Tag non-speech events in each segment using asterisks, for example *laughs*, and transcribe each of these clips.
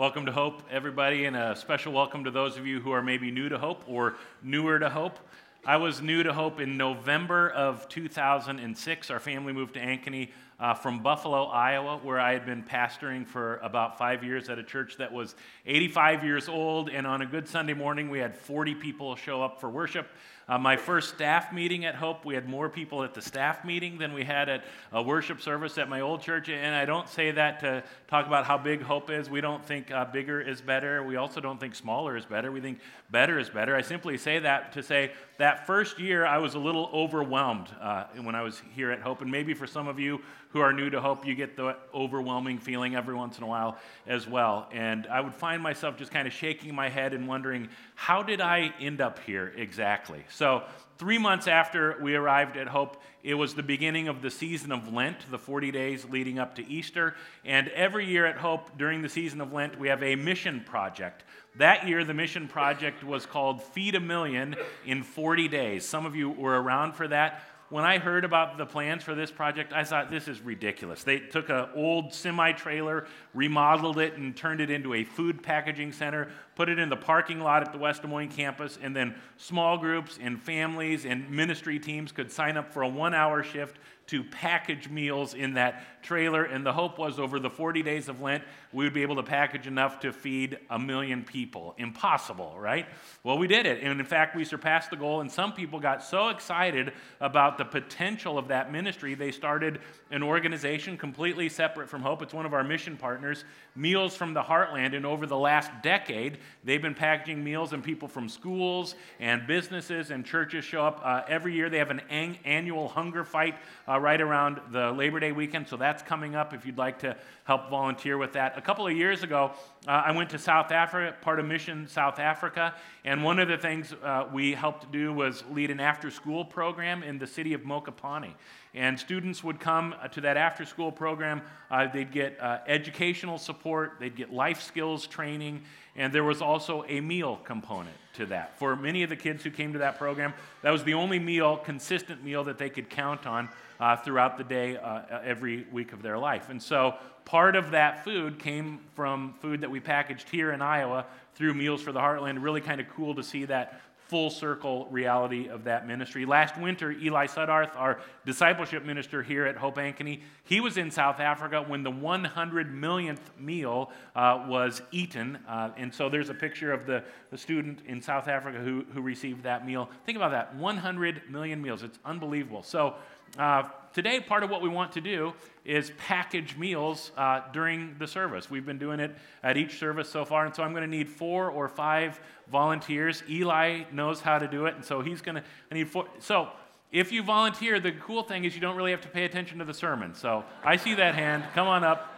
welcome to Hope, everybody, and a special welcome to those of you who are maybe new to Hope or newer to Hope. I was new to Hope in November of 2006. Our family moved to Ankeny uh, from Buffalo, Iowa, where I had been pastoring for about five years at a church that was 85 years old. And on a good Sunday morning, we had 40 people show up for worship. Uh, my first staff meeting at Hope, we had more people at the staff meeting than we had at a worship service at my old church. And I don't say that to talk about how big Hope is. We don't think uh, bigger is better. We also don't think smaller is better. We think better is better. I simply say that to say that first year I was a little overwhelmed uh, when I was here at Hope. And maybe for some of you who are new to Hope, you get the overwhelming feeling every once in a while as well. And I would find myself just kind of shaking my head and wondering, how did I end up here exactly? So, three months after we arrived at Hope, it was the beginning of the season of Lent, the 40 days leading up to Easter. And every year at Hope, during the season of Lent, we have a mission project. That year, the mission project was called Feed a Million in 40 Days. Some of you were around for that when I heard about the plans for this project, I thought this is ridiculous. They took an old semi trailer, remodeled it, and turned it into a food packaging center, put it in the parking lot at the West Des Moines campus, and then small groups and families and ministry teams could sign up for a one hour shift to package meals in that trailer. And the hope was over the 40 days of Lent, we would be able to package enough to feed a million people. Impossible, right? Well, we did it. And in fact, we surpassed the goal. And some people got so excited about the potential of that ministry, they started an organization completely separate from Hope. It's one of our mission partners, Meals from the Heartland. And over the last decade, they've been packaging meals, and people from schools and businesses and churches show up uh, every year. They have an an- annual hunger fight uh, right around the Labor Day weekend, so that's coming up if you'd like to help volunteer with that. A couple of years ago, uh, I went to South Africa, part of Mission South Africa, and one of the things uh, we helped do was lead an after school program in the city of Mokopane. And students would come uh, to that after school program. Uh, they'd get uh, educational support, they'd get life skills training, and there was also a meal component to that. For many of the kids who came to that program, that was the only meal, consistent meal, that they could count on uh, throughout the day, uh, every week of their life. And so part of that food came from food that we packaged here in Iowa through Meals for the Heartland. Really kind of cool to see that full circle reality of that ministry. Last winter, Eli Sudarth, our discipleship minister here at Hope Ankeny, he was in South Africa when the 100 millionth meal uh, was eaten. Uh, and so there's a picture of the, the student in South Africa who, who received that meal. Think about that 100 million meals. It's unbelievable. So uh, today, part of what we want to do is package meals uh, during the service. We've been doing it at each service so far, and so I'm going to need four or five volunteers. Eli knows how to do it, and so he's going to I need four. So if you volunteer, the cool thing is you don't really have to pay attention to the sermon. So I see that hand. Come on up.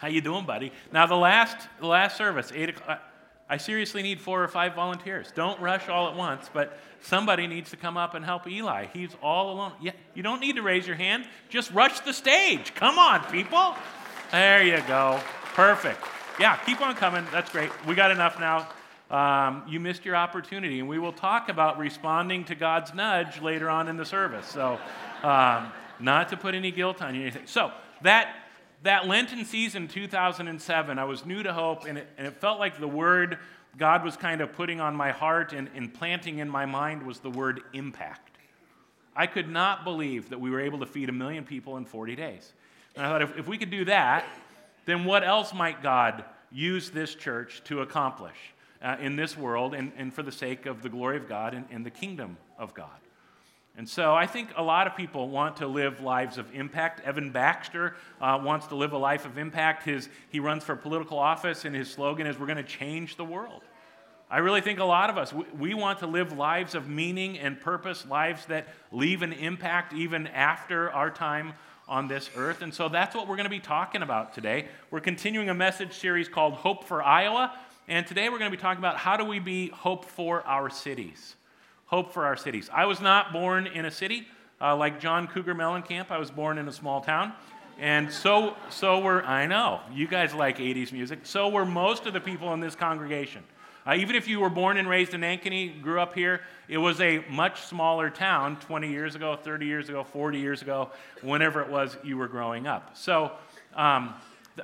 How you doing, buddy? Now the last the last service, eight o'clock. I seriously need four or five volunteers. Don't rush all at once, but somebody needs to come up and help Eli. He's all alone. Yeah, you don't need to raise your hand. Just rush the stage. Come on, people. There you go. Perfect. Yeah, keep on coming. That's great. We got enough now. Um, you missed your opportunity, and we will talk about responding to God's nudge later on in the service. So, um, not to put any guilt on you. Anything. So that that Lenten season 2007, I was new to hope, and it, and it felt like the word God was kind of putting on my heart and, planting in my mind was the word impact. I could not believe that we were able to feed a million people in 40 days. And I thought, if, if we could do that, then what else might God use this church to accomplish uh, in this world and, and for the sake of the glory of God and, and the kingdom of God? And so I think a lot of people want to live lives of impact. Evan Baxter uh, wants to live a life of impact. His, he runs for political office, and his slogan is, We're going to change the world. I really think a lot of us, we, we want to live lives of meaning and purpose, lives that leave an impact even after our time on this earth. And so that's what we're going to be talking about today. We're continuing a message series called Hope for Iowa. And today we're going to be talking about how do we be hope for our cities hope for our cities. I was not born in a city uh, like John Cougar Mellencamp. I was born in a small town. And so, so were, I know, you guys like 80s music. So were most of the people in this congregation. Uh, even if you were born and raised in Ankeny, grew up here, it was a much smaller town 20 years ago, 30 years ago, 40 years ago, whenever it was you were growing up. So, um,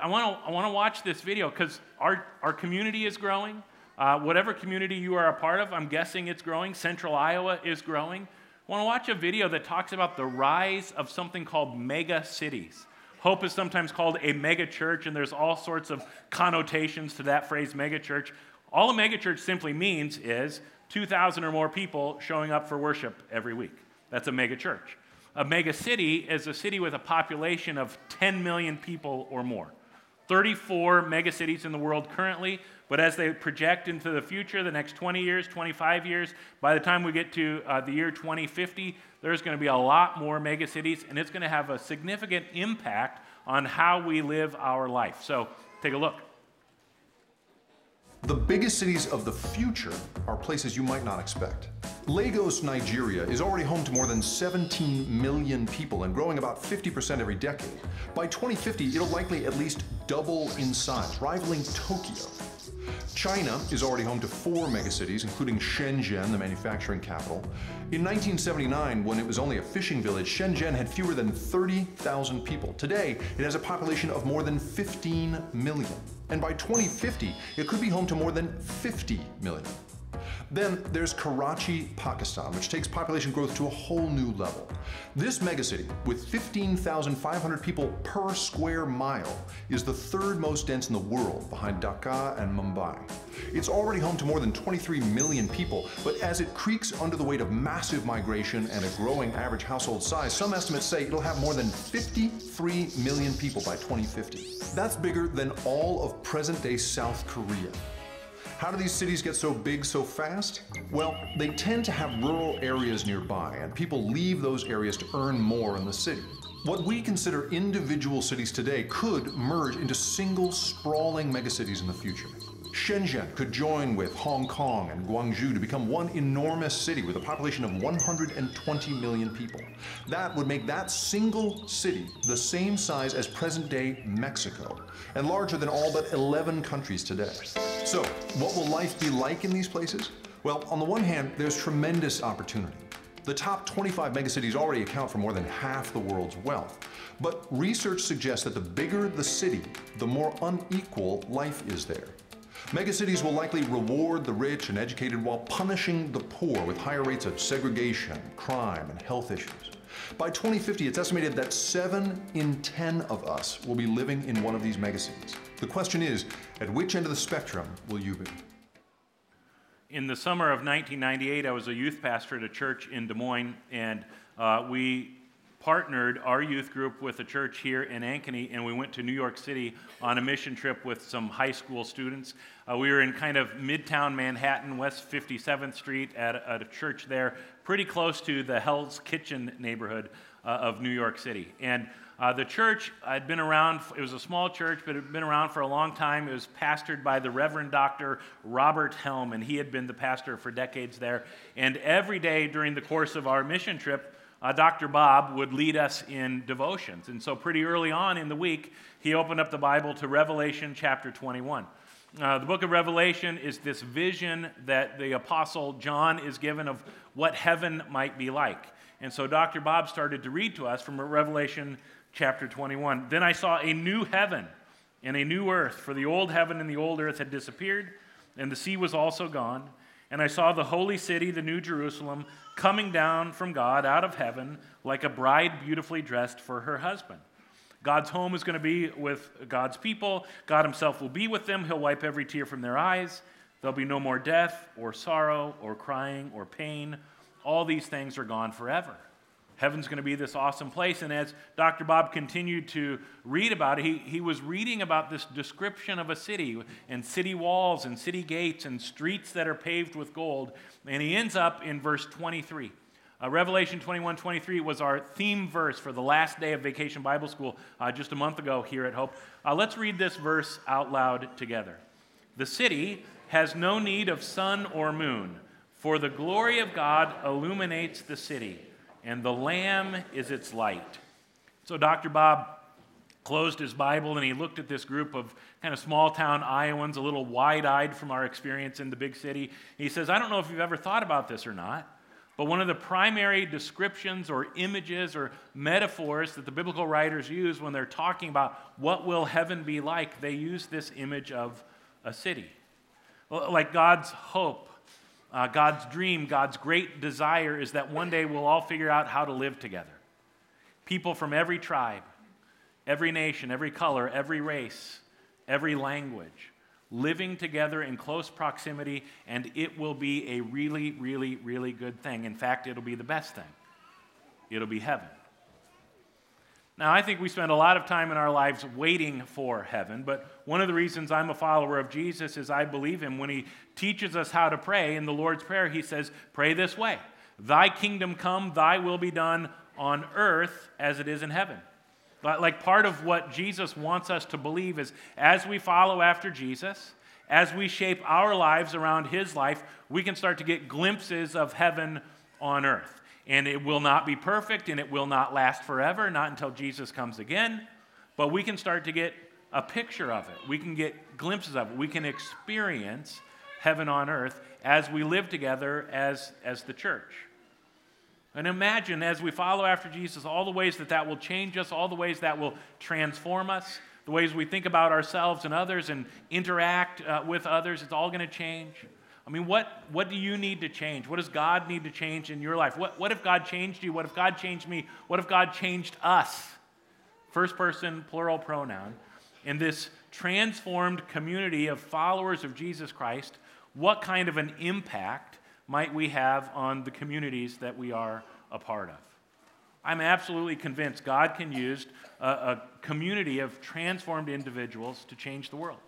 I want to I want to watch this video because our, our community is growing. Uh, whatever community you are a part of, I'm guessing it's growing. Central Iowa is growing. I want to watch a video that talks about the rise of something called mega cities. Hope is sometimes called a mega church, and there's all sorts of connotations to that phrase, mega church. All a mega church simply means is 2,000 or more people showing up for worship every week. That's a mega church. A mega city is a city with a population of 10 million people or more. 34 mega cities in the world currently, but as they project into the future, the next 20 years, 25 years, by the time we get to uh, the year 2050, there's going to be a lot more megacities, and it's going to have a significant impact on how we live our life. So take a look. The biggest cities of the future are places you might not expect. Lagos, Nigeria is already home to more than 17 million people and growing about 50% every decade. By 2050, it'll likely at least double in size, rivaling Tokyo. China is already home to four megacities, including Shenzhen, the manufacturing capital. In 1979, when it was only a fishing village, Shenzhen had fewer than 30,000 people. Today, it has a population of more than 15 million. And by 2050, it could be home to more than 50 million. Then there's Karachi, Pakistan, which takes population growth to a whole new level. This megacity, with 15,500 people per square mile, is the third most dense in the world behind Dhaka and Mumbai. It's already home to more than 23 million people, but as it creaks under the weight of massive migration and a growing average household size, some estimates say it'll have more than 53 million people by 2050. That's bigger than all of present day South Korea. How do these cities get so big so fast? Well, they tend to have rural areas nearby, and people leave those areas to earn more in the city. What we consider individual cities today could merge into single sprawling megacities in the future. Shenzhen could join with Hong Kong and Guangzhou to become one enormous city with a population of 120 million people. That would make that single city the same size as present day Mexico and larger than all but 11 countries today. So, what will life be like in these places? Well, on the one hand, there's tremendous opportunity. The top 25 megacities already account for more than half the world's wealth. But research suggests that the bigger the city, the more unequal life is there. Megacities will likely reward the rich and educated while punishing the poor with higher rates of segregation, crime, and health issues. By 2050, it's estimated that 7 in 10 of us will be living in one of these megacities. The question is, at which end of the spectrum will you be? In the summer of 1998, I was a youth pastor at a church in Des Moines, and uh, we partnered our youth group with a church here in Ankeny, and we went to New York City on a mission trip with some high school students. Uh, we were in kind of midtown Manhattan, West 57th Street, at a, at a church there, pretty close to the Hell's Kitchen neighborhood uh, of New York City. And uh, the church had been around, it was a small church, but it had been around for a long time. It was pastored by the Reverend Dr. Robert Helm, and he had been the pastor for decades there. And every day during the course of our mission trip, uh, Dr. Bob would lead us in devotions. And so, pretty early on in the week, he opened up the Bible to Revelation chapter 21. Uh, the book of Revelation is this vision that the Apostle John is given of what heaven might be like. And so, Dr. Bob started to read to us from Revelation chapter 21. Then I saw a new heaven and a new earth, for the old heaven and the old earth had disappeared, and the sea was also gone. And I saw the holy city, the new Jerusalem, coming down from God out of heaven like a bride beautifully dressed for her husband. God's home is going to be with God's people. God Himself will be with them. He'll wipe every tear from their eyes. There'll be no more death or sorrow or crying or pain. All these things are gone forever. Heaven's going to be this awesome place. And as Dr. Bob continued to read about it, he, he was reading about this description of a city and city walls and city gates and streets that are paved with gold. And he ends up in verse 23. Uh, Revelation 21 23 was our theme verse for the last day of Vacation Bible School uh, just a month ago here at Hope. Uh, let's read this verse out loud together. The city has no need of sun or moon, for the glory of God illuminates the city and the Lamb is its light. So Dr. Bob closed his Bible and he looked at this group of kind of small town Iowans, a little wide eyed from our experience in the big city. He says, I don't know if you've ever thought about this or not, But one of the primary descriptions or images or metaphors that the biblical writers use when they're talking about what will heaven be like, they use this image of a city. Like God's hope, uh, God's dream, God's great desire is that one day we'll all figure out how to live together. People from every tribe, every nation, every color, every race, every language, living together in close proximity, and it will be a really, really, really good thing. In fact, it'll be the best thing. It'll be heaven. Now, I think we spend a lot of time in our lives waiting for heaven, but one of the reasons I'm a follower of Jesus is I believe him. When he teaches us how to pray in the Lord's Prayer, he says, Pray this way Thy kingdom come, thy will be done on earth as it is in heaven. Like part of what Jesus wants us to believe is as we follow after Jesus, as we shape our lives around his life, we can start to get glimpses of heaven on earth. And it will not be perfect and it will not last forever, not until Jesus comes again. But we can start to get a picture of it. We can get glimpses of it. We can experience heaven on earth as we live together as, as the church. And imagine as we follow after Jesus, all the ways that that will change us, all the ways that will transform us, the ways we think about ourselves and others and interact uh, with others, it's all going to change. I mean, what, what do you need to change? What does God need to change in your life? What, what if God changed you? What if God changed me? What if God changed us? First person, plural pronoun. In this transformed community of followers of Jesus Christ, what kind of an impact might we have on the communities that we are a part of. I'm absolutely convinced God can use a, a, community of transformed individuals to change the world,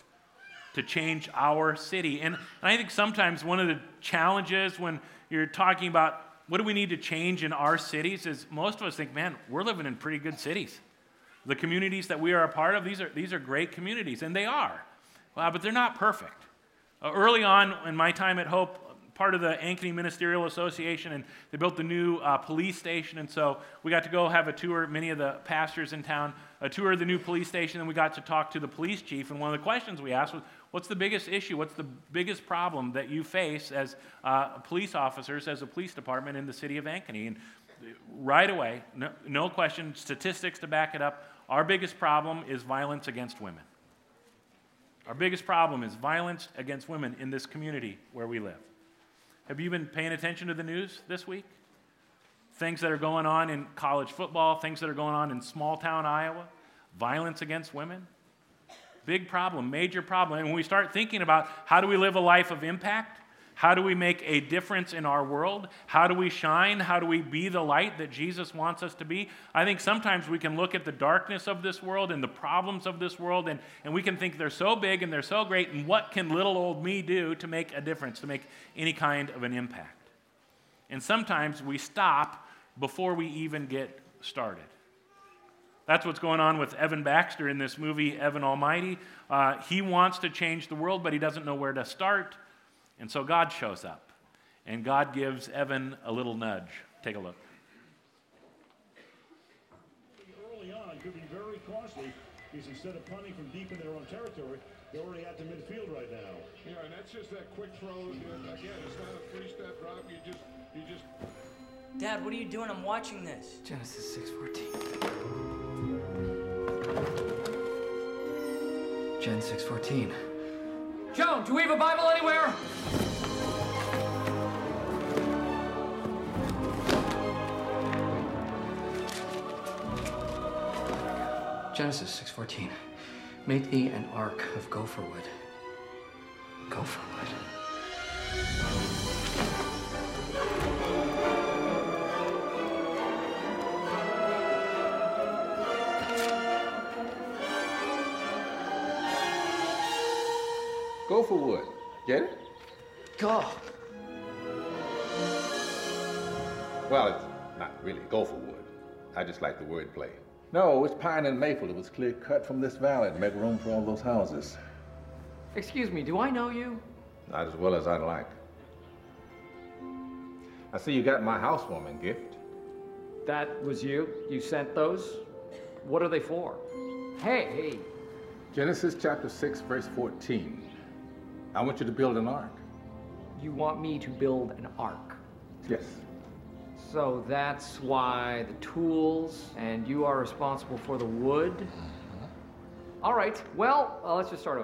to change our city. And, and I think sometimes one of the challenges when you're talking about what do we need to change in our cities is most of us think, man, we're living in pretty good cities. The communities that we are a part of, these are, these are great communities, and they are. Uh, but they're not perfect. Uh, early on in my time at Hope, part of the Ankeny Ministerial Association, and they built the new uh, police station. And so we got to go have a tour, many of the pastors in town, a tour of the new police station, and we got to talk to the police chief. And one of the questions we asked was, What's the biggest issue? What's the biggest problem that you face as uh, police officers, as a police department in the city of Ankeny? And right away, no, no question, statistics to back it up, our biggest problem is violence against women. Our biggest problem is violence against women in this community where we live. Have you been paying attention to the news this week? Things that are going on in college football, things that are going on in small town Iowa, violence against women. Big problem, major problem. And when we start thinking about how do we live a life of impact, how do we make a difference in our world? How do we shine? How do we be the light that Jesus wants us to be? I think sometimes we can look at the darkness of this world and the problems of this world, and, and we can think they're so big and they're so great, and what can little old me do to make a difference, to make any kind of an impact? And sometimes we stop before we even get started. That's what's going on with Evan Baxter in this movie, Evan Almighty. Uh, he wants to change the world, but he doesn't know where to start. And so God shows up, and God gives Evan a little nudge. Take a look. Early on could be very costly because instead of punting from deep in their own territory, they're already at the midfield right now. Yeah, and that's just that quick throw. Again, it's not a three-step drop. You just, you just. Dad, what are you doing? I'm watching this. Genesis 6:14. Gen 6:14. Joan, do we have a Bible anywhere? Genesis 6:14. Make thee an ark of gopher wood. Gopher wood. Gopher wood. Get it? God. Well, it's not really gopher wood. I just like the word play. No, it's pine and maple. It was clear cut from this valley to make room for all those houses. Excuse me, do I know you? Not as well as I'd like. I see you got my housewarming gift. That was you? You sent those? What are they for? Hey, hey. Genesis chapter 6, verse 14. I want you to build an ark. You want me to build an ark? Yes. So that's why the tools, and you are responsible for the wood. All right. Well, uh, let's just start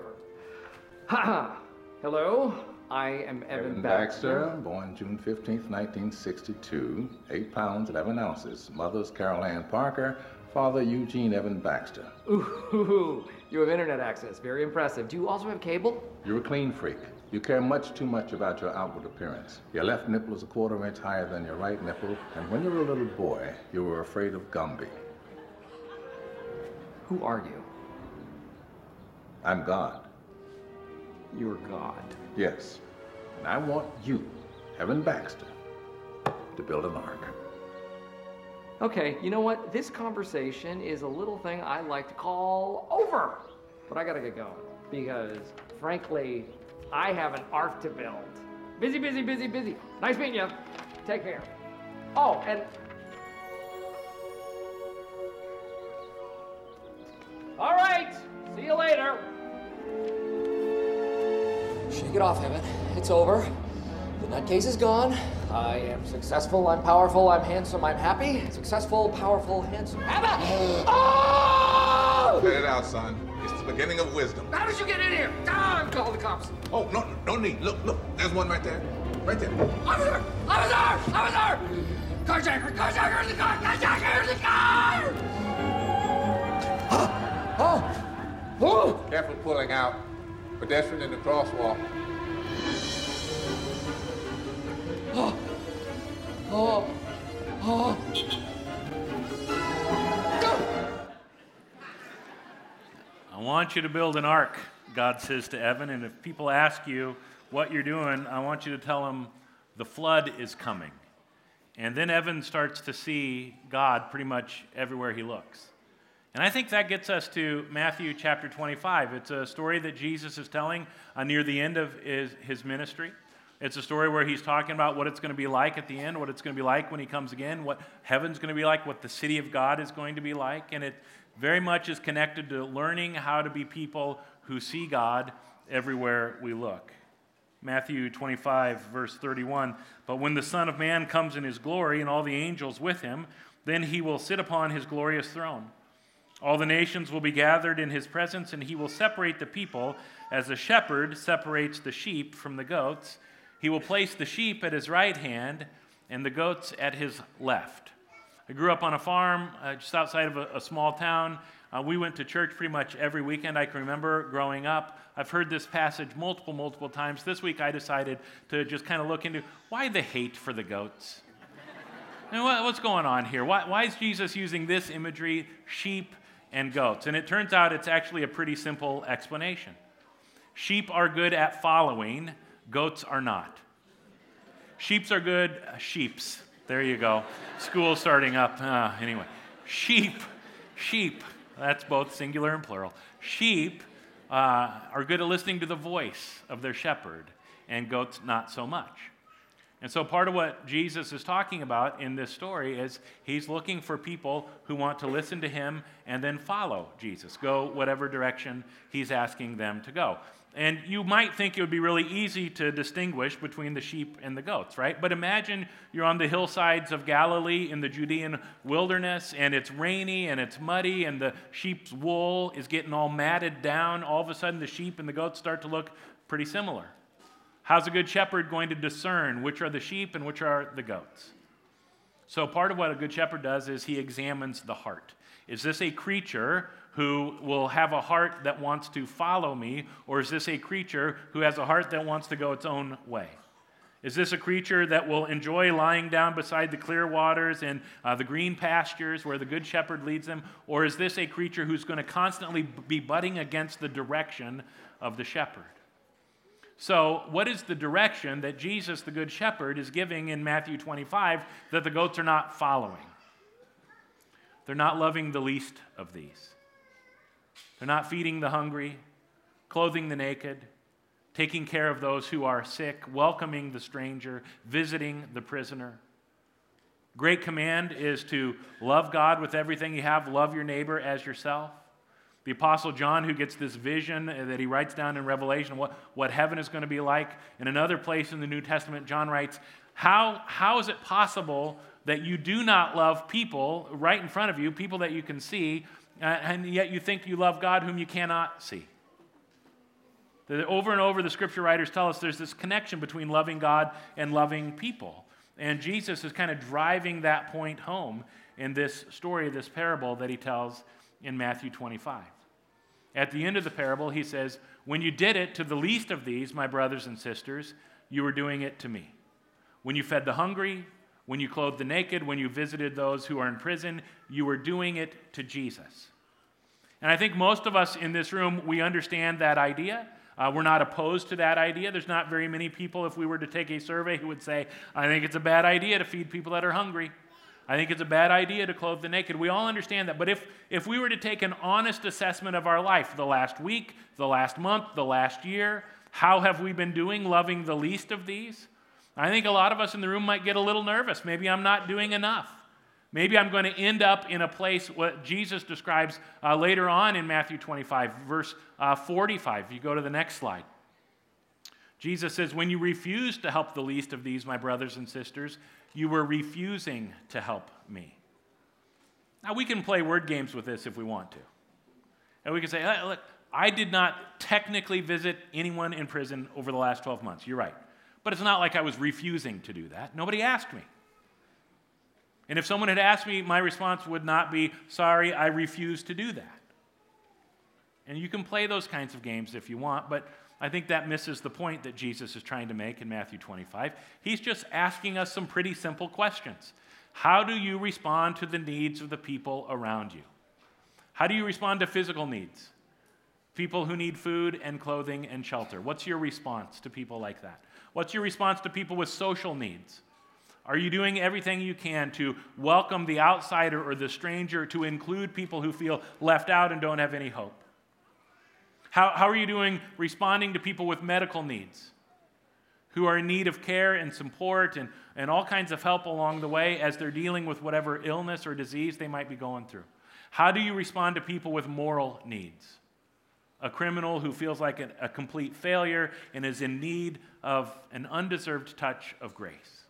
over. *clears throat* Hello. I am Evan, Evan Baxter. Baxter, born June 15th, 1962, 8 pounds, 11 ounces. Mother's Carol Ann Parker, father Eugene Evan Baxter. Ooh, *laughs* you have internet access. Very impressive. Do you also have cable? You're a clean freak. You care much too much about your outward appearance. Your left nipple is a quarter inch higher than your right nipple, and when you were a little boy, you were afraid of Gumby. Who are you? I'm God. You're God. Yes. And I want you, Evan Baxter, to build an ark. Okay, you know what? This conversation is a little thing I like to call over. But I gotta get going because, frankly, I have an ark to build. Busy, busy, busy, busy. Nice meeting you. Take care. Oh, and. All right. See you later. Shake it off, Evan. It's over. The nutcase is gone. I am successful, I'm powerful, I'm handsome, I'm happy. Successful, powerful, handsome. Evan! *sighs* Oh! Let it out, son. It's the beginning of wisdom. How did you get in here? Ah, I'm the cops. Oh, no, no need. Look, look. There's one right there. Right there. Officer! Officer! Officer! Carjacker! Carjacker in the car! Carjacker in the car! oh! Oh! Careful pulling out. Pedestrian in the crosswalk. Oh! Oh! Oh! Go. I want you to build an ark, God says to Evan. And if people ask you what you're doing, I want you to tell them the flood is coming. And then Evan starts to see God pretty much everywhere he looks. And I think that gets us to Matthew chapter 25. It's a story that Jesus is telling uh, near the end of his, his ministry. It's a story where he's talking about what it's going to be like at the end, what it's going to be like when he comes again, what heaven's going to be like, what the city of God is going to be like. And it very much is connected to learning how to be people who see God everywhere we look. Matthew 25, verse 31. But when the Son of Man comes in his glory and all the angels with him, then he will sit upon his glorious throne. All the nations will be gathered in his presence, and he will separate the people as a shepherd separates the sheep from the goats. He will place the sheep at his right hand and the goats at his left. I grew up on a farm uh, just outside of a, a small town. Uh, we went to church pretty much every weekend. I can remember growing up. I've heard this passage multiple, multiple times. This week I decided to just kind of look into why the hate for the goats? And what, what's going on here? Why, why is Jesus using this imagery, sheep and goats? And it turns out it's actually a pretty simple explanation. Sheep are good at following, goats are not. Sheeps are good, uh, sheeps. There you go. School starting up. Uh, anyway, sheep, sheep. That's both singular and plural. Sheep uh, are good at listening to the voice of their shepherd, and goats not so much. And so, part of what Jesus is talking about in this story is he's looking for people who want to listen to him and then follow Jesus, go whatever direction he's asking them to go. And you might think it would be really easy to distinguish between the sheep and the goats, right? But imagine you're on the hillsides of Galilee in the Judean wilderness, and it's rainy and it's muddy, and the sheep's wool is getting all matted down. All of a sudden, the sheep and the goats start to look pretty similar. How's a good shepherd going to discern which are the sheep and which are the goats? So, part of what a good shepherd does is he examines the heart. Is this a creature who will have a heart that wants to follow me, or is this a creature who has a heart that wants to go its own way? Is this a creature that will enjoy lying down beside the clear waters and uh, the green pastures where the good shepherd leads them? Or is this a creature who's going to constantly be butting against the direction of the shepherd? So, what is the direction that Jesus, the Good Shepherd, is giving in Matthew 25 that the goats are not following? They're not loving the least of these. They're not feeding the hungry, clothing the naked, taking care of those who are sick, welcoming the stranger, visiting the prisoner. Great command is to love God with everything you have, love your neighbor as yourself. The Apostle John, who gets this vision that he writes down in Revelation, what, what heaven is going to be like. In another place in the New Testament, John writes, how, how is it possible that you do not love people right in front of you, people that you can see, uh, and yet you think you love God whom you cannot see. Over and over, the scripture writers tell us there's this connection between loving God and loving people. And Jesus is kind of driving that point home in this story, this parable that he tells in Matthew 25. At the end of the parable, he says, When you did it to the least of these, my brothers and sisters, you were doing it to me. When you fed the hungry, when you clothed the naked, when you visited those who are in prison, you were doing it to Jesus. And I think most of us in this room, we understand that idea. Uh, we're not opposed to that idea. There's not very many people, if we were to take a survey, who would say, I think it's a bad idea to feed people that are hungry. I think it's a bad idea to clothe the naked. We all understand that. But if, if we were to take an honest assessment of our life, the last week, the last month, the last year, how have we been doing loving the least of these? I think a lot of us in the room might get a little nervous. Maybe I'm not doing enough. Maybe I'm going to end up in a place what Jesus describes uh, later on in Matthew 25, verse uh, 45. If you go to the next slide. Jesus says, When you refuse to help the least of these, my brothers and sisters, you were refusing to help me. Now, we can play word games with this if we want to. And we can say, Look, I did not technically visit anyone in prison over the last 12 months. You're right. But it's not like I was refusing to do that. Nobody asked me. And if someone had asked me, my response would not be, sorry, I refuse to do that. And you can play those kinds of games if you want, but I think that misses the point that Jesus is trying to make in Matthew 25. He's just asking us some pretty simple questions. How do you respond to the needs of the people around you? How do you respond to physical needs? People who need food and clothing and shelter. What's your response to people like that? What's your response to people with social needs? Are you doing everything you can to welcome the outsider or the stranger, to include people who feel left out and don't have any hope? How, how are you doing responding to people with medical needs who are in need of care and support and, and all kinds of help along the way as they're dealing with whatever illness or disease they might be going through? How do you respond to people with moral needs? A criminal who feels like a, a, complete failure and is in need of an undeserved touch of grace.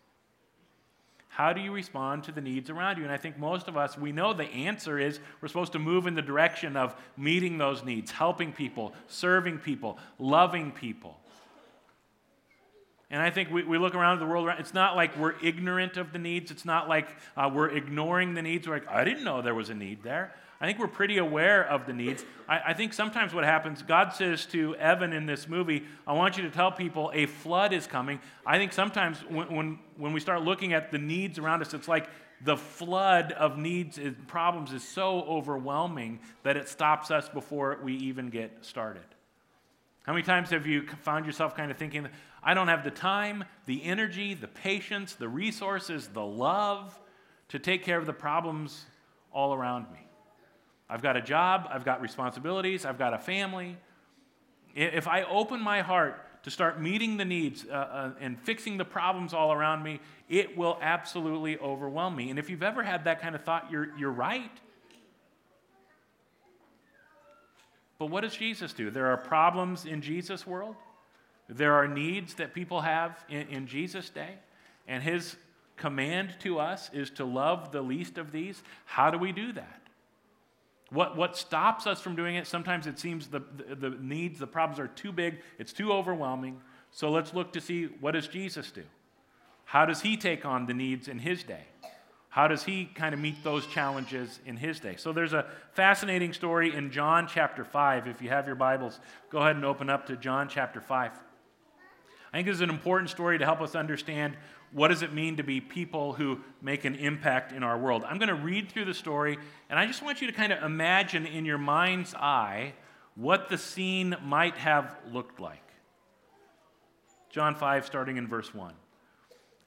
How do you respond to the needs around you? And I think most of us, we know the answer is we're supposed to move in the direction of meeting those needs, helping people, serving people, loving people. And I think we, we look around the world, it's not like we're ignorant of the needs. It's not like uh, we're ignoring the needs. We're like, I didn't know there was a need there. I think we're pretty aware of the needs. I, I, think sometimes what happens, God says to Evan in this movie, I want you to tell people a flood is coming. I think sometimes when, when, when we start looking at the needs around us, it's like the flood of needs and problems is so overwhelming that it stops us before we even get started. How many times have you found yourself kind of thinking, I don't have the time, the energy, the patience, the resources, the love to take care of the problems all around me? I've got a job, I've got responsibilities, I've got a family. If I open my heart to start meeting the needs uh, uh, and fixing the problems all around me, it will absolutely overwhelm me. And if you've ever had that kind of thought, you're, you're right. But what does Jesus do? There are problems in Jesus' world. There are needs that people have in, in Jesus' day. And his command to us is to love the least of these. How do we do that? What, what stops us from doing it, sometimes it seems the, the, the needs, the problems are too big, it's too overwhelming. So let's look to see what does Jesus do? How does he take on the needs in his day? How does he kind of meet those challenges in his day? So there's a fascinating story in John chapter 5. If you have your Bibles, go ahead and open up to John chapter 5. I think this is an important story to help us understand what does it mean to be people who make an impact in our world. I'm going to read through the story, and I just want you to kind of imagine in your mind's eye what the scene might have looked like. John 5, starting in verse 1.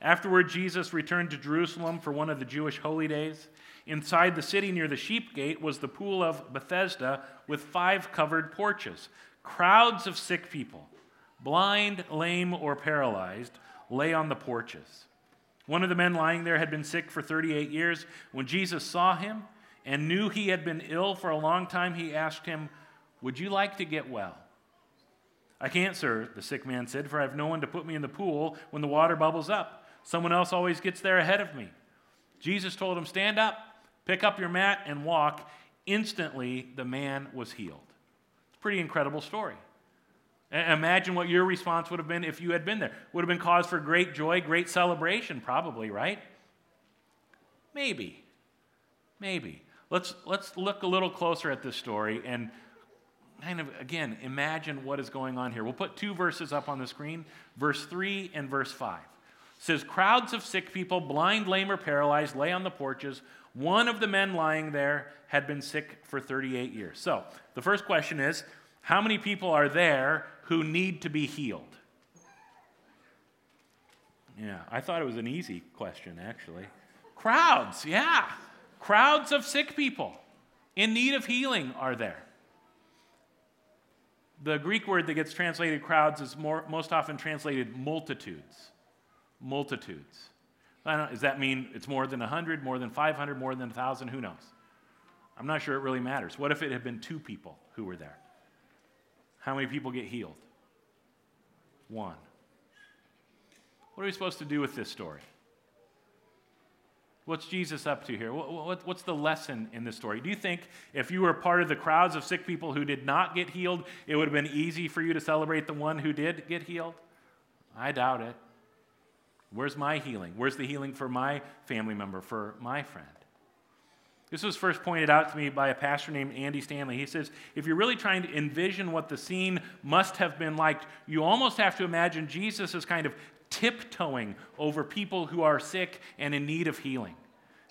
Afterward, Jesus returned to Jerusalem for one of the Jewish holy days. Inside the city near the sheep gate was the pool of Bethesda with five covered porches. Crowds of sick people, blind, lame, or paralyzed lay on the porches. One of the men lying there had been sick for 38 years. When Jesus saw him and knew he had been ill for a long time, he asked him, Would you like to get well? I can't, sir, the sick man said, for I have no one to put me in the pool when the water bubbles up. Someone else always gets there ahead of me. Jesus told him, Stand up, pick up your mat, and walk. Instantly, the man was healed. It's a pretty incredible story. Imagine what your response would have been if you had been there. Would have been cause for great joy, great celebration, probably, right? Maybe. Maybe. Let's, let's look a little closer at this story and kind of, again, imagine what is going on here. We'll put two verses up on the screen verse 3 and verse 5. It says, Crowds of sick people, blind, lame, or paralyzed, lay on the porches. One of the men lying there had been sick for 38 years. So, the first question is how many people are there who need to be healed? Yeah, I thought it was an easy question, actually. Crowds, yeah. Crowds of sick people in need of healing are there. The Greek word that gets translated crowds is more, most often translated multitudes. Multitudes. does that mean it's more than 100, more than 500, more than 1,000? Who knows? I'm not sure it really matters. What if it had been two people who were there? How many people get healed? One. What are we supposed to do with this story? What's Jesus up to here? What's the lesson in this story? Do you think if you were part of the crowds of sick people who did not get healed, it would have been easy for you to celebrate the one who did get healed? I doubt it. Where's my healing? Where's the healing for my family member, for my friend? This was first pointed out to me by a pastor named Andy Stanley. He says, if you're really trying to envision what the scene must have been like, you almost have to imagine Jesus as kind of tiptoeing over people who are sick and in need of healing,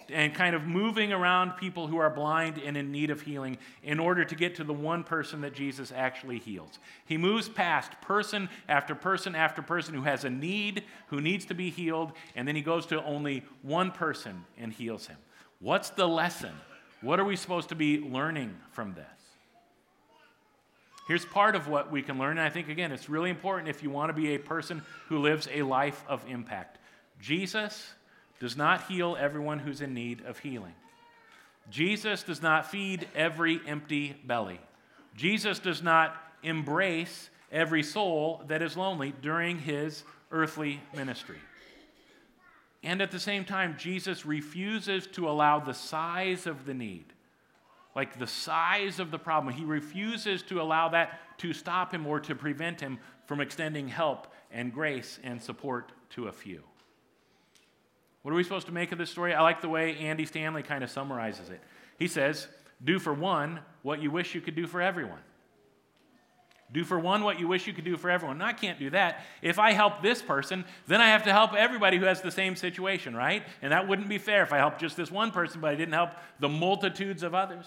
and kind of moving around people who are blind and in need of healing in order to get to the one person that Jesus actually heals. He moves past person after person after person who has a need, who needs to be healed, and then he goes to only one person and heals him. What's the lesson? What are we supposed to be learning from this? Here's part of what we can learn, and I think, again, it's really important if you want to be a person who lives a life of impact. Jesus does not heal everyone who's in need of healing. Jesus does not feed every empty belly. Jesus does not embrace every soul that is lonely during his earthly ministry. And at the same time, Jesus refuses to allow the size of the need like the size of the problem. He refuses to allow that to stop him or to prevent him from extending help and grace and support to a few. What are we supposed to make of this story? I like the way Andy Stanley kind of summarizes it. He says, Do for one what you wish you could do for everyone. Do for one what you wish you could do for everyone. No, I can't do that. If I help this person, then I have to help everybody who has the same situation, right? And that wouldn't be fair if I helped just this one person, but I didn't help the multitudes of others.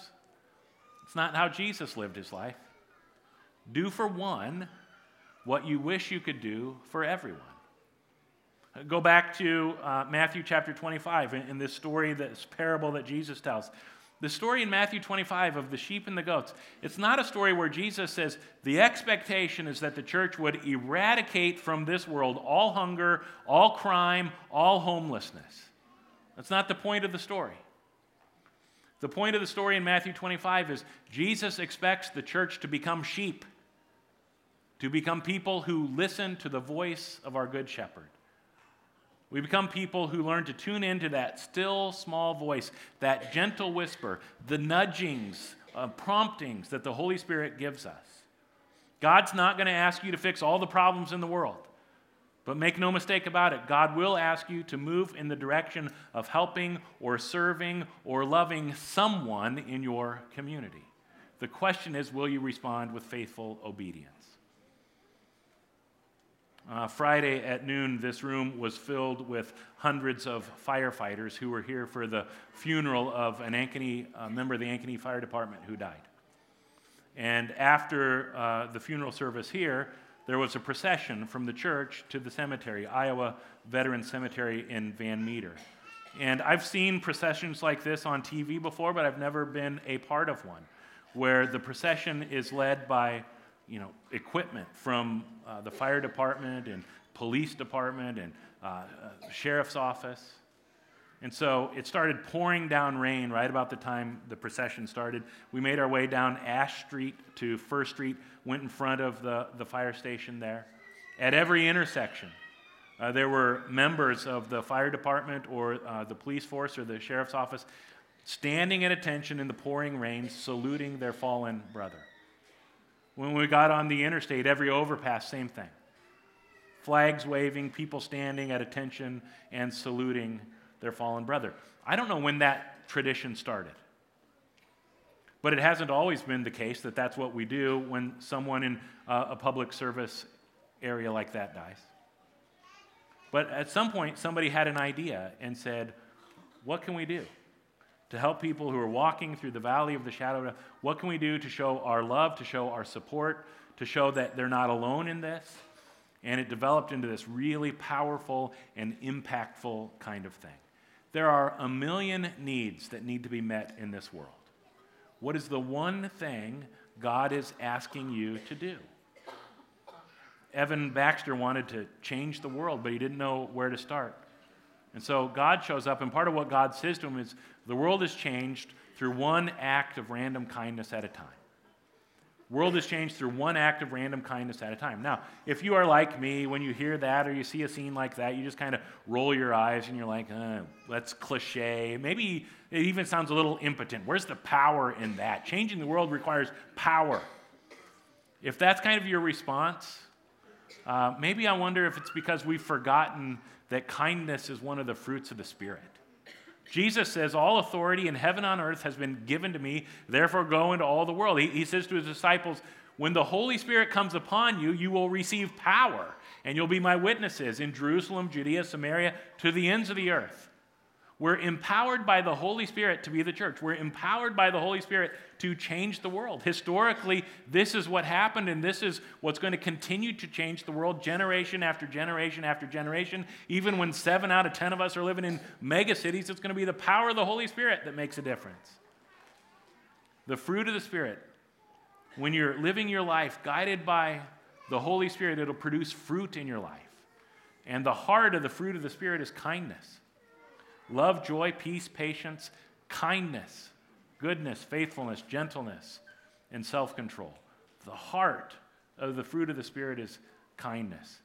It's not how Jesus lived his life. Do for one what you wish you could do for everyone. Go back to uh, Matthew chapter 25 in, in this story, this parable that Jesus tells. The story in Matthew 25 of the sheep and the goats, it's not a story where Jesus says the expectation is that the church would eradicate from this world all hunger, all crime, all homelessness. That's not the point of the story. The point of the story in Matthew 25 is Jesus expects the church to become sheep, to become people who listen to the voice of our Good Shepherd. We become people who learn to tune into that still small voice, that gentle whisper, the nudgings, uh, promptings that the Holy Spirit gives us. God's not going to ask you to fix all the problems in the world. But make no mistake about it, God will ask you to move in the direction of helping or serving or loving someone in your community. The question is will you respond with faithful obedience? Uh, Friday at noon, this room was filled with hundreds of firefighters who were here for the funeral of an Ankeny, uh, member of the Ankeny Fire Department who died. And after uh, the funeral service here, there was a procession from the church to the cemetery, Iowa Veterans Cemetery in Van Meter. And I've seen processions like this on TV before, but I've never been a part of one where the procession is led by, you know, equipment from uh, the fire department and police department and uh, uh, sheriff's office. And so it started pouring down rain right about the time the procession started. We made our way down Ash Street to First Street, went in front of the, the fire station there. At every intersection, Uh, there were members of the fire department or uh, the police force or the sheriff's office standing at attention in the pouring rain, saluting their fallen brother. When we got on the interstate, every overpass, same thing. Flags waving, people standing at attention and saluting their fallen brother. I don't know when that tradition started. But it hasn't always been the case that that's what we do when someone in uh, a public service area like that dies. But at some point, somebody had an idea and said, What can we do to help people who are walking through the valley of the shadow? What can we do to show our love, to show our support, to show that they're not alone in this? And it developed into this really powerful and impactful kind of thing. There are a million needs that need to be met in this world. What is the one thing God is asking you to do? Evan Baxter wanted to change the world, but he didn't know where to start. And so God shows up, and part of what God says to him is the world is changed through one act of random kindness at a time. World is changed through one act of random kindness at a time. Now, if you are like me, when you hear that or you see a scene like that, you just kind of roll your eyes and you're like, uh, that's cliche. Maybe it even sounds a little impotent. Where's the power in that? Changing the world requires power. If that's kind of your response, uh, maybe I wonder if it's because we've forgotten that kindness is one of the fruits of the Spirit. Jesus says, All authority in heaven and on earth has been given to me, therefore go into all the world. He, he says to his disciples, When the Holy Spirit comes upon you, you will receive power, and you'll be my witnesses in Jerusalem, Judea, Samaria, to the ends of the earth. We're empowered by the Holy Spirit to be the church. We're empowered by the Holy Spirit to change the world. Historically, this is what happened, and this is what's going to continue to change the world generation after generation after generation. Even when seven out of ten of us are living in mega cities, it's going to be the power of the Holy Spirit that makes a difference. The fruit of the Spirit, when you're living your life guided by the Holy Spirit, it'll produce fruit in your life. And the heart of the fruit of the Spirit is kindness love, joy, peace, patience, kindness, goodness, faithfulness, gentleness, and self control. The heart of the fruit of the Spirit is kindness.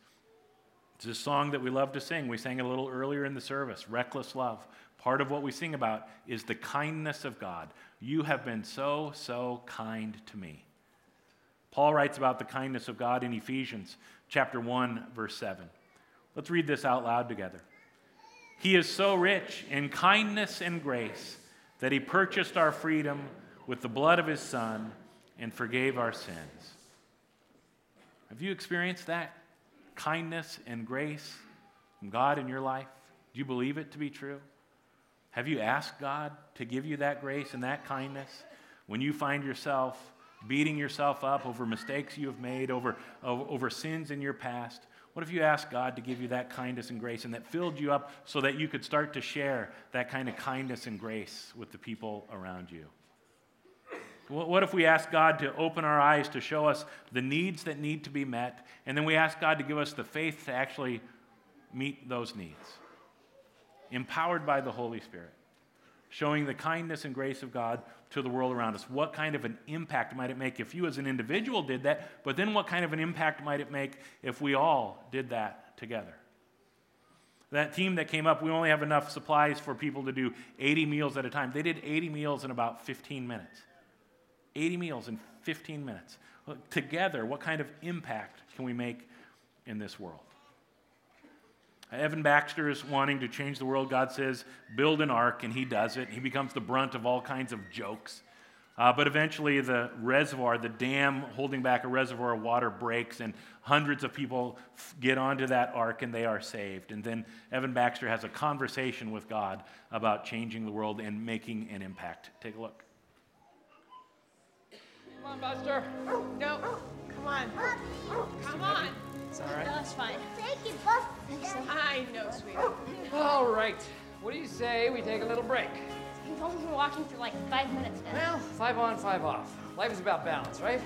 It's a song that we love to sing. We sang it a little earlier in the service Reckless Love. Part of what we sing about is the kindness of God. You have been so, so kind to me. Paul writes about the kindness of God in Ephesians chapter 1 verse 7. Let's read this out loud together. He is so rich in kindness and grace that he purchased our freedom with the blood of his Son and forgave our sins. Have you experienced that kindness and grace from God in your life? Do you believe it to be true? Have you asked God to give you that grace and that kindness when you find yourself beating yourself up over mistakes you have made, over, over, sins in your past? What if you asked God to give you that kindness and grace and that filled you up so that you could start to share that kind of kindness and grace with the people around you? What if we ask God to open our eyes to show us the needs that need to be met, and then we ask God to give us the faith to actually meet those needs? Empowered by the Holy Spirit, showing the kindness and grace of God to the world around us? What kind of an impact might it make if you as an individual did that? But then what kind of an impact might it make if we all did that together? That team that came up, we only have enough supplies for people to do 80 meals at a time. They did 80 meals in about 15 minutes. 80 meals in 15 minutes. Together, what kind of impact can we make in this world? Evan Baxter is wanting to change the world. God says, build an ark, and he does it. He becomes the brunt of all kinds of jokes. Uh, but eventually, the reservoir, the dam holding back a reservoir of water, breaks, and hundreds of people f- get onto that ark and they are saved. And then Evan Baxter has a conversation with God about changing the world and making an impact. Take a look. Come on, Buster. No. Come on. Come on. It's all right. No, it's fine. Thank you, Buster. I know, sweetheart. All right. What do you say we take a little break? We've only been walking for like five minutes now. Well, five on, five off. Life is about balance, right?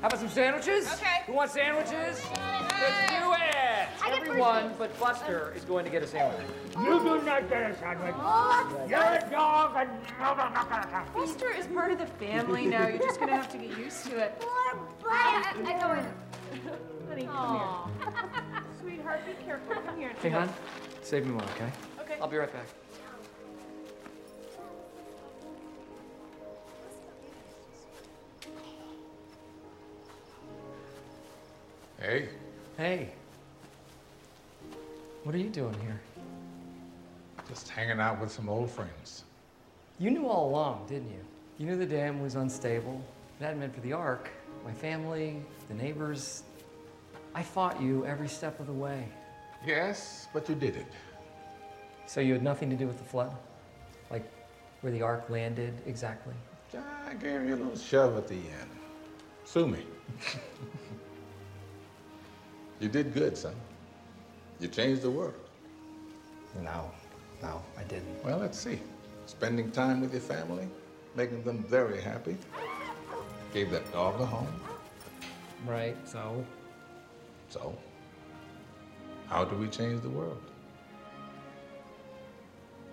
How about some sandwiches? Okay. Who wants sandwiches? Let's do it! Everyone but Buster is going to get a sandwich. You do not get a sandwich. You're a dog and you're not get a sandwich. Buster is part of the family now. You're just gonna have to get used to it. I, I, I go in. Honey, come here. Sweetheart, be careful. Come here. Hey, hon, save me one, okay? Okay. I'll be right back. Hey, Hey. What are you doing here? just hanging out with some old friends. You knew all along, didn't you? You knew the dam was unstable. It hadn't for the ark, my family, the neighbors. I fought you every step of the way. Yes, but you did it. So you had nothing to do with the flood? Like where the ark landed exactly? I gave you a little shove at the end. Sue me. *laughs* you did good, son. You changed the world. No, no, I didn't. Well, let's see. Spending time with your family, making them very happy. Gave that dog a home. Right, so? So, how do we change the world?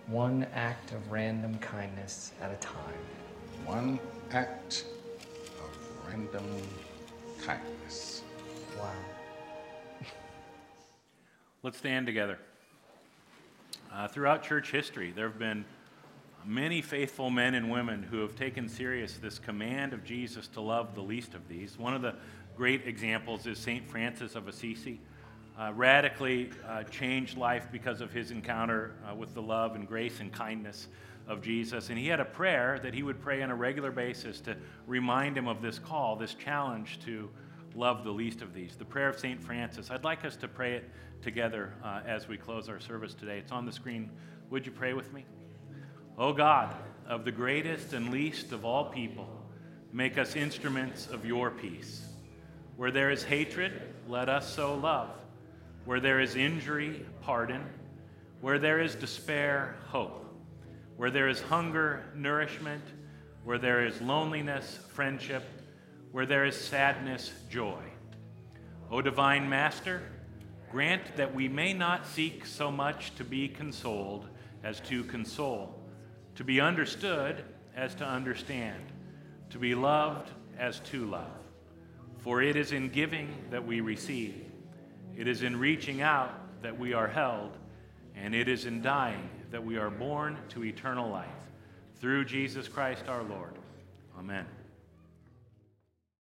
One act of random kindness at a time. One act of random kindness. Wow. Let's stand together. Uh, throughout church history, there have been many faithful men and women who have taken serious this command of Jesus to love the least of these. One of the great examples is St. Francis of Assisi. Uh, radically uh, changed life because of his encounter uh, with the love and grace and kindness of Jesus. And he had a prayer that he would pray on a regular basis to remind him of this call, this challenge to love the least of these. The prayer of St. Francis. I'd like us to pray it together uh, as we close our service today. It's on the screen. Would you pray with me? O God, of the greatest and least of all people, make us instruments of your peace. Where there is hatred, let us sow love. Where there is injury, pardon. Where there is despair, hope. Where there is hunger, nourishment. Where there is loneliness, friendship. Where there is sadness, joy. O divine Master, grant that we may not seek so much to be consoled as to console, to be understood as to understand, to be loved as to love. For it is in giving that we receive, it is in reaching out that we are held, and it is in dying that we are born to eternal life. Through Jesus Christ our Lord. Amen.